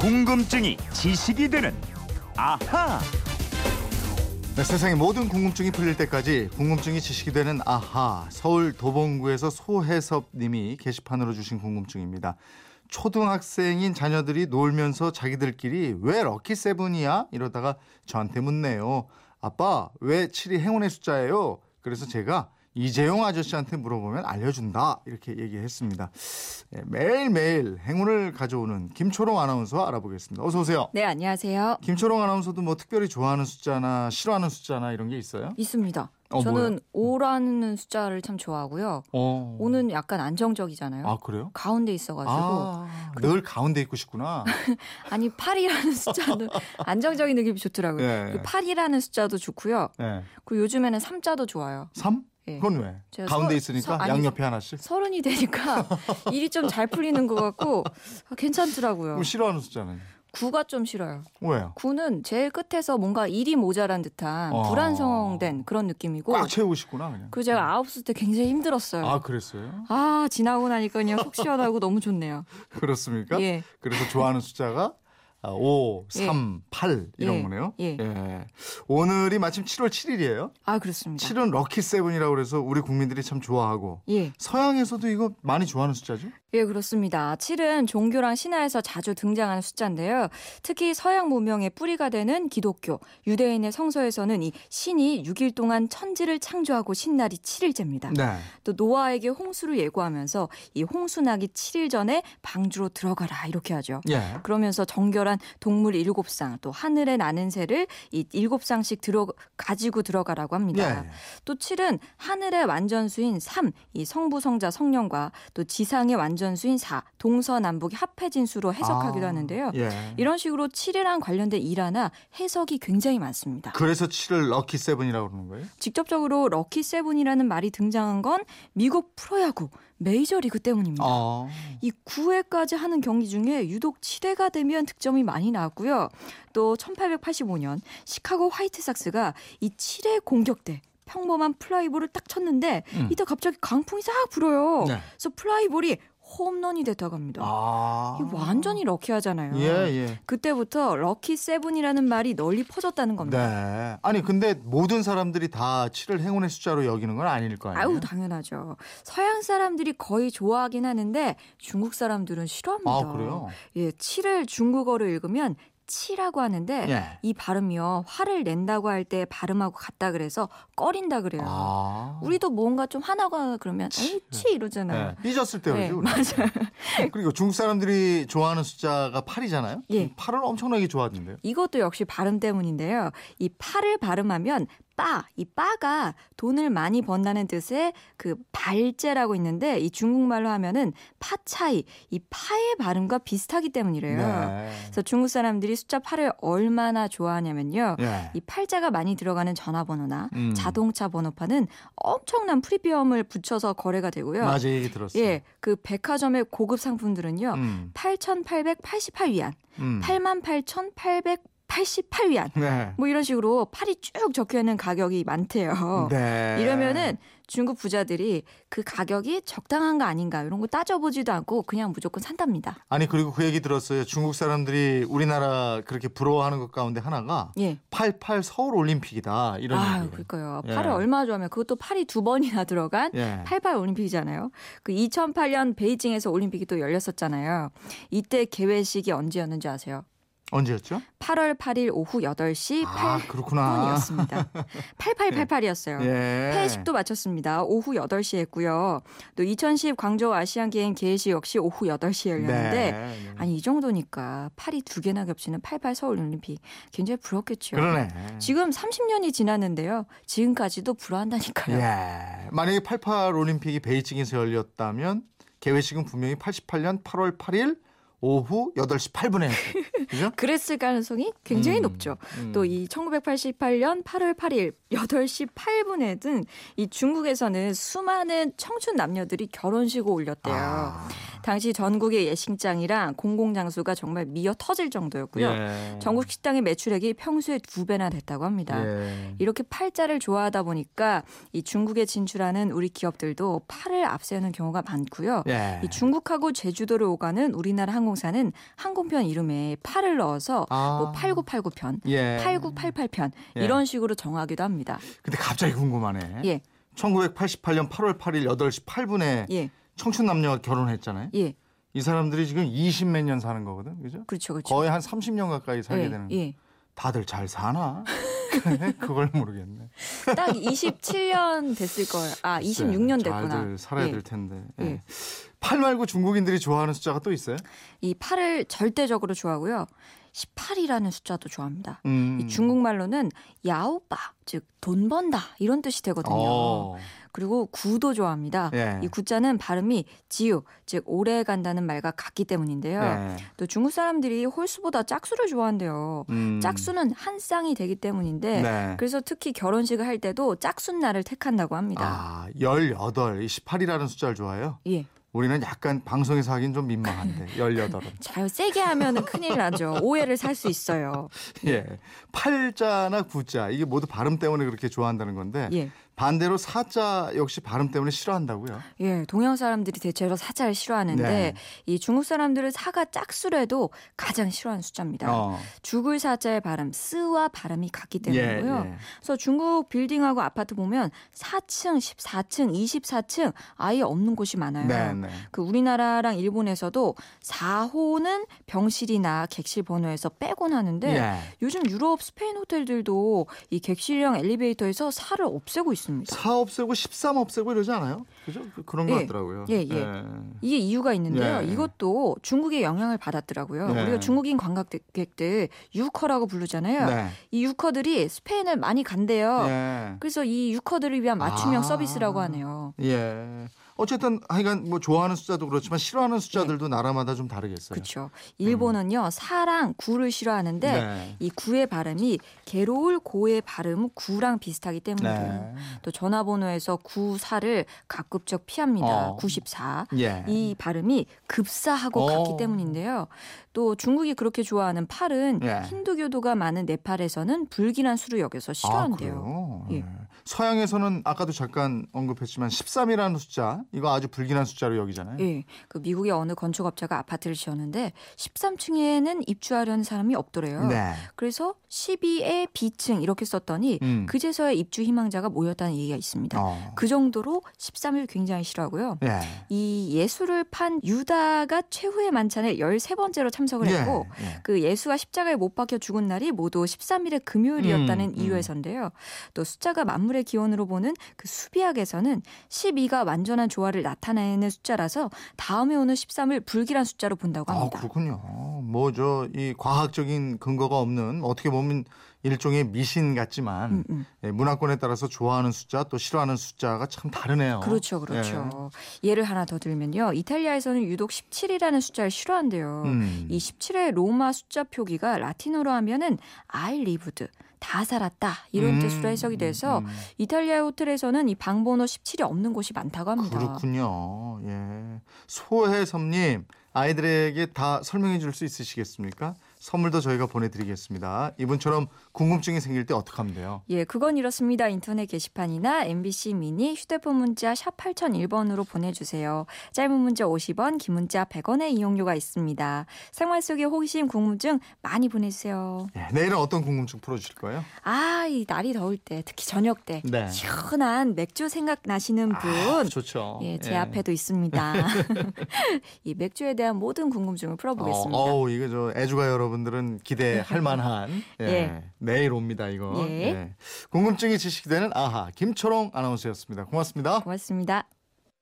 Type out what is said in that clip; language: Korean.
궁금증이 지식이 되는 아하. 네, 세상의 모든 궁금증이 풀릴 때까지 궁금증이 지식이 되는 아하 서울 도봉구에서 소혜섭 님이 게시판으로 주신 궁금증입니다. 초등학생인 자녀들이 놀면서 자기들끼리 왜 럭키 세븐이야 이러다가 저한테 묻네요. 아빠 왜 7이 행운의 숫자예요? 그래서 제가 이재용 아저씨한테 물어보면 알려준다 이렇게 얘기했습니다. 네, 매일매일 행운을 가져오는 김초롱 아나운서 알아보겠습니다. 어서 오세요. 네, 안녕하세요. 김초롱 아나운서도 뭐 특별히 좋아하는 숫자나 싫어하는 숫자나 이런 게 있어요? 있습니다. 어, 저는 5라는 숫자를 참 좋아하고요. 어. 5는 약간 안정적이잖아요. 아 그래요? 가운데 있어가지고 아, 늘 가운데 있고 싶구나. 아니 8이라는 숫자도 안정적인 느낌이 좋더라고요. 예. 그 8이라는 숫자도 좋고요. 네. 그리고 요즘에는 3자도 좋아요. 3? 예. 그건 왜? 가운데 서- 있으니까 서- 아니, 양옆에 하나씩? 서른이 되니까 일이 좀 잘 풀리는 것 같고 아, 괜찮더라고요. 싫어하는 숫자는? 9가 좀 싫어요. 왜요? 9는 제일 끝에서 뭔가 일이 모자란 듯한 어. 불완성된 그런 느낌이고 꽉 채우고 싶구나 그냥. 그리고 제가 아홉 수때 굉장히 힘들었어요. 아 그랬어요? 아, 지나고 나니까 그냥 속 시원하고 너무 좋네요. 그렇습니까? 예. 그래서 좋아하는 숫자가 아, 5, 3, 8 이런 예. 거네요. 예. 오늘이 마침 7월 7일이에요. 아, 그렇습니다. 7은 럭키 세븐이라고 그래서 우리 국민들이 참 좋아하고 예. 서양에서도 이거 많이 좋아하는 숫자죠? 예, 그렇습니다. 7은 종교랑 신화에서 자주 등장하는 숫자인데요. 특히 서양 문명의 뿌리가 되는 기독교, 유대인의 성서에서는 이 신이 6일 동안 천지를 창조하고 신날이 7일째입니다. 네. 또 노아에게 홍수를 예고하면서 이 홍수 나기 7일 전에 방주로 들어가라 이렇게 하죠. 예. 그러면서 정결한 동물 7쌍, 또 하늘에 나는 새를 이 7쌍씩 들어 가지고 들어가라고 합니다. 예. 또 7은 하늘의 완전수인 3, 이 성부, 성자, 성령과 또 지상의 완전수인 4, 동서남북이 합해진 수로 해석하기도 아, 하는데요. 예. 이런 식으로 7이랑 관련된 일화나 해석이 굉장히 많습니다. 그래서 7을 럭키 세븐이라고 그러는 거예요? 직접적으로 럭키 세븐이라는 말이 등장한 건 미국 프로야구 메이저리그 때문입니다. 아. 이 9회까지 하는 경기 중에 유독 7회가 되면 득점이 많이 나왔고요. 또 1885년 시카고 화이트삭스가 이 7회 공격 때 평범한 플라이볼을 딱 쳤는데 음. 이때 갑자기 강풍이 싹 불어요. 네. 그래서 플라이볼이 홈런이 됐다고 합니다. 아. 이 완전히 lucky하잖아요. 예, 예. 그때부터 럭키 세븐이라는 말이 널리 퍼졌다는 겁니다. 네. 아니 근데 모든 사람들이 다 7을 행운의 숫자로 여기는 건 아닐 거 아니에요? 아유 당연하죠. 서양 사람들이 거의 좋아하긴 하는데 중국 사람들은 싫어합니다. 아, 그래요? 예, 7을 중국어로 읽으면 치라고 하는데 예. 이 발음이요 화를 낸다고 할 때 발음하고 같다 그래서 꺼린다 그래요. 아. 우리도 뭔가 좀 화나거나 그러면 에이 치 이러잖아요. 네. 삐졌을 때 네, 그러죠. 우리. 맞아요. 그리고 중국 사람들이 좋아하는 숫자가 8이잖아요. 예. 8을 엄청나게 좋아하던데요. 이것도 역시 발음 때문인데요. 이 파를 발음하면 빠, 이 빠가 돈을 많이 번다는 뜻의 그 발제라고 있는데 이 중국말로 하면은 파 차이, 이 파의 발음과 비슷하기 때문이래요. 네. 그래서 중국 사람들이 숫자 8을 얼마나 좋아하냐면요. 예. 이 팔자가 많이 들어가는 전화번호나 음. 자동차 번호판은 엄청난 프리미엄을 붙여서 거래가 되고요. 맞아 얘기 들었어요. 예, 그 백화점의 고급 상품들은요. 음. 8,888위안, 음. 88,888위안. 네. 뭐 이런 식으로 팔이 쭉 적혀 있는 가격이 많대요. 네. 이러면은 중국 부자들이 그 가격이 적당한가 아닌가 이런 거 따져보지도 않고 그냥 무조건 산답니다. 아니 그리고 그 얘기 들었어요. 중국 사람들이 우리나라 그렇게 부러워하는 것 가운데 하나가 예. 88 서울 올림픽이다 이런 아, 얘기예요. 그러니까요. 예. 팔을 얼마나 좋아하면 그것도 팔이 두 번이나 들어간 예. 88 올림픽이잖아요. 그 2008년 베이징에서 올림픽이 또 열렸었잖아요. 이때 개회식이 언제였는지 아세요? 언제였죠? 8월 8일 오후 8시 아 그렇구나. 8분이었습니다. 8888이었어요. 예. 폐식도 마쳤습니다. 오후 8시에 했고요. 또 2010 광저우 아시안 게임 개회식 역시 오후 8시에 열렸는데 네. 아니 이 정도니까 팔이 두 개나 겹치는 88 서울 올림픽 굉장히 부럽겠죠. 그러네. 지금 30년이 지났는데요. 지금까지도 불안한다니까요. 예. 만약에 88 올림픽이 베이징에서 열렸다면 개회식은 분명히 88년 8월 8일 오후 8시 8분에 그죠? 그랬을 가능성이 굉장히 음, 높죠. 음. 또이 1988년 8월 8일 8시 8분에는 이 중국에서는 수많은 청춘 남녀들이 결혼식을 올렸대요. 아, 당시 전국의 예식장이랑 공공장소가 정말 미어 터질 정도였고요. 예. 전국 식당의 매출액이 평소에 두 배나 됐다고 합니다. 예. 이렇게 팔자를 좋아하다 보니까 이 중국에 진출하는 우리 기업들도 팔을 앞세우는 경우가 많고요. 예. 이 중국하고 제주도를 오가는 우리나라 항공사는 항공편 이름에 팔을 넣어서 아. 뭐 8989편, 예. 8988편 예. 이런 식으로 정하기도 합니다. 근데 갑자기 궁금하네. 예, 1988년 8월 8일 8시 8분에 예, 청춘 남녀가 결혼했잖아요. 예, 이 사람들이 지금 20몇 년 사는 거거든. 그죠? 그렇죠, 그렇죠. 거의 한 30년 가까이 살게 예, 되는 거. 예. 다들 잘 사나? 그걸 모르겠네. 딱 27년 됐을 거예요. 아, 26년 됐구나. 잘들 살아야 예. 될 텐데. 예. 예. 8 말고 중국인들이 좋아하는 숫자가 또 있어요? 이 8을 절대적으로 좋아하고요. 18이라는 숫자도 좋아합니다. 음. 이 중국말로는 야오빠, 즉 돈 번다 이런 뜻이 되거든요. 어. 그리고 구도 좋아합니다. 예. 이 구자는 발음이 지우, 즉 오래 간다는 말과 같기 때문인데요. 예. 또 중국 사람들이 홀수보다 짝수를 좋아한대요. 음. 짝수는 한 쌍이 되기 때문인데 네. 그래서 특히 결혼식을 할 때도 짝수날을 택한다고 합니다. 아, 18. 이 18이라는 숫자를 좋아해요? 예. 우리는 약간 방송에서 하긴 좀 민망한데 18은. 잘 세게 하면은 큰일 나죠. 오해를 살 수 있어요. 예. 팔자나 구자 이게 모두 발음 때문에 그렇게 좋아한다는 건데 예. 반대로 사자 역시 발음 때문에 싫어한다고요? 예, 동양 사람들이 대체로 사자를 싫어하는데 네. 이 중국 사람들은 사가 짝수래도 가장 싫어하는 숫자입니다. 어. 죽을 사자의 발음 스와 발음이 같기 때문이고요. 예, 예. 그래서 중국 빌딩하고 아파트 보면 4층, 14층, 24층 아예 없는 곳이 많아요. 네, 네. 그 우리나라랑 일본에서도 4호는 병실이나 객실 번호에서 빼곤 하는데 예. 요즘 유럽 스페인 호텔들도 이 객실형 엘리베이터에서 4를 없애고 있 습니다. 4 없애고 13 없애고 이러지 않아요? 그죠? 그- 그런 것 예. 같더라고요. 예, 예. 이게 이유가 있는데요. 예. 이것도 중국의 영향을 받았더라고요. 예. 우리가 중국인 관광객들 유커라고 부르잖아요. 네. 이 유커들이 스페인을 많이 간대요. 예. 그래서 이 유커들을 위한 맞춤형 아. 서비스라고 하네요. 예. 어쨌든 하여간 뭐 좋아하는 숫자도 그렇지만 싫어하는 숫자들도 나라마다 좀 다르겠어요. 그렇죠. 일본은요 사랑 구를 싫어하는데 네. 이 구의 발음이 괴로울 고의 발음 구랑 비슷하기 때문이에요. 네. 또 전화번호에서 구사를 가급적 피합니다. 어. 94. 예. 이 발음이 급사하고 어. 같기 때문인데요. 또 중국이 그렇게 좋아하는 팔은 예. 힌두교도가 많은 네팔에서는 불길한 수로 여겨서 싫어한대요. 아, 그래요? 예. 예. 서양에서는 아까도 잠깐 언급했지만 13이라는 숫자 이거 아주 불길한 숫자로 여기잖아요. 예, 그 미국의 어느 건축업자가 아파트를 지었는데 13층에는 입주하려는 사람이 없더래요. 네. 그래서 12의 B층 이렇게 썼더니 음. 그제서야 입주 희망자가 모였다는 얘기가 있습니다. 어. 그 정도로 13을 굉장히 싫어하고요. 예. 이 예수를 판 유다가 최후의 만찬에 13번째로 참석을 예. 했고 예. 그 예수가 십자가에 못 박혀 죽은 날이 모두 13일의 금요일이었다는 음, 음. 이유에서인데요. 또 숫자가 만 물의 기원으로 보는 그 수비학에서는 12가 완전한 조화를 나타내는 숫자라서 다음에 오는 13을 불길한 숫자로 본다고 아, 합니다. 그렇군요. 뭐 저 이 과학적인 근거가 없는 어떻게 보면 일종의 미신 같지만 음, 음. 예, 문화권에 따라서 좋아하는 숫자 또 싫어하는 숫자가 참 다르네요. 그렇죠, 그렇죠. 예 를 하나 더 들면요. 이탈리아에서는 유독 17이라는 숫자를 싫어한대요. 예. 음. 이 17의 로마 숫자 표기가 라틴어로 하면은 I lived 다 살았다 이런 음, 뜻으로 해석이 돼서 음. 이탈리아 호텔에서는 이 방번호 17이 없는 곳이 많다고 합니다. 그렇군요. 예. 소혜섭님 아이들에게 다 설명해 줄 수 있으시겠습니까? 선물도 저희가 보내드리겠습니다. 이분처럼 궁금증이 생길 때 어떻게 하면 돼요? 예, 그건 이렇습니다. 인터넷 게시판이나 MBC 미니 휴대폰 문자 샵 8001번으로 보내주세요. 짧은 문자 50원, 긴 문자 100원의 이용료가 있습니다. 생활 속의 호기심, 궁금증 많이 보내주세요. 예, 내일은 어떤 궁금증 풀어주실 거예요? 아, 이 날이 더울 때, 특히 저녁 때 네. 시원한 맥주 생각나시는 분. 아, 좋죠. 예, 제 앞에도 있습니다. 이 맥주에 대한 모든 궁금증을 풀어보겠습니다. 어, 어우, 이거 저 애주가 여러분들은 기대할 만한 예, 예. 내일 옵니다 이거. 예. 궁금증이 지식되는 아하 김초롱 아나운서였습니다. 고맙습니다. 고맙습니다.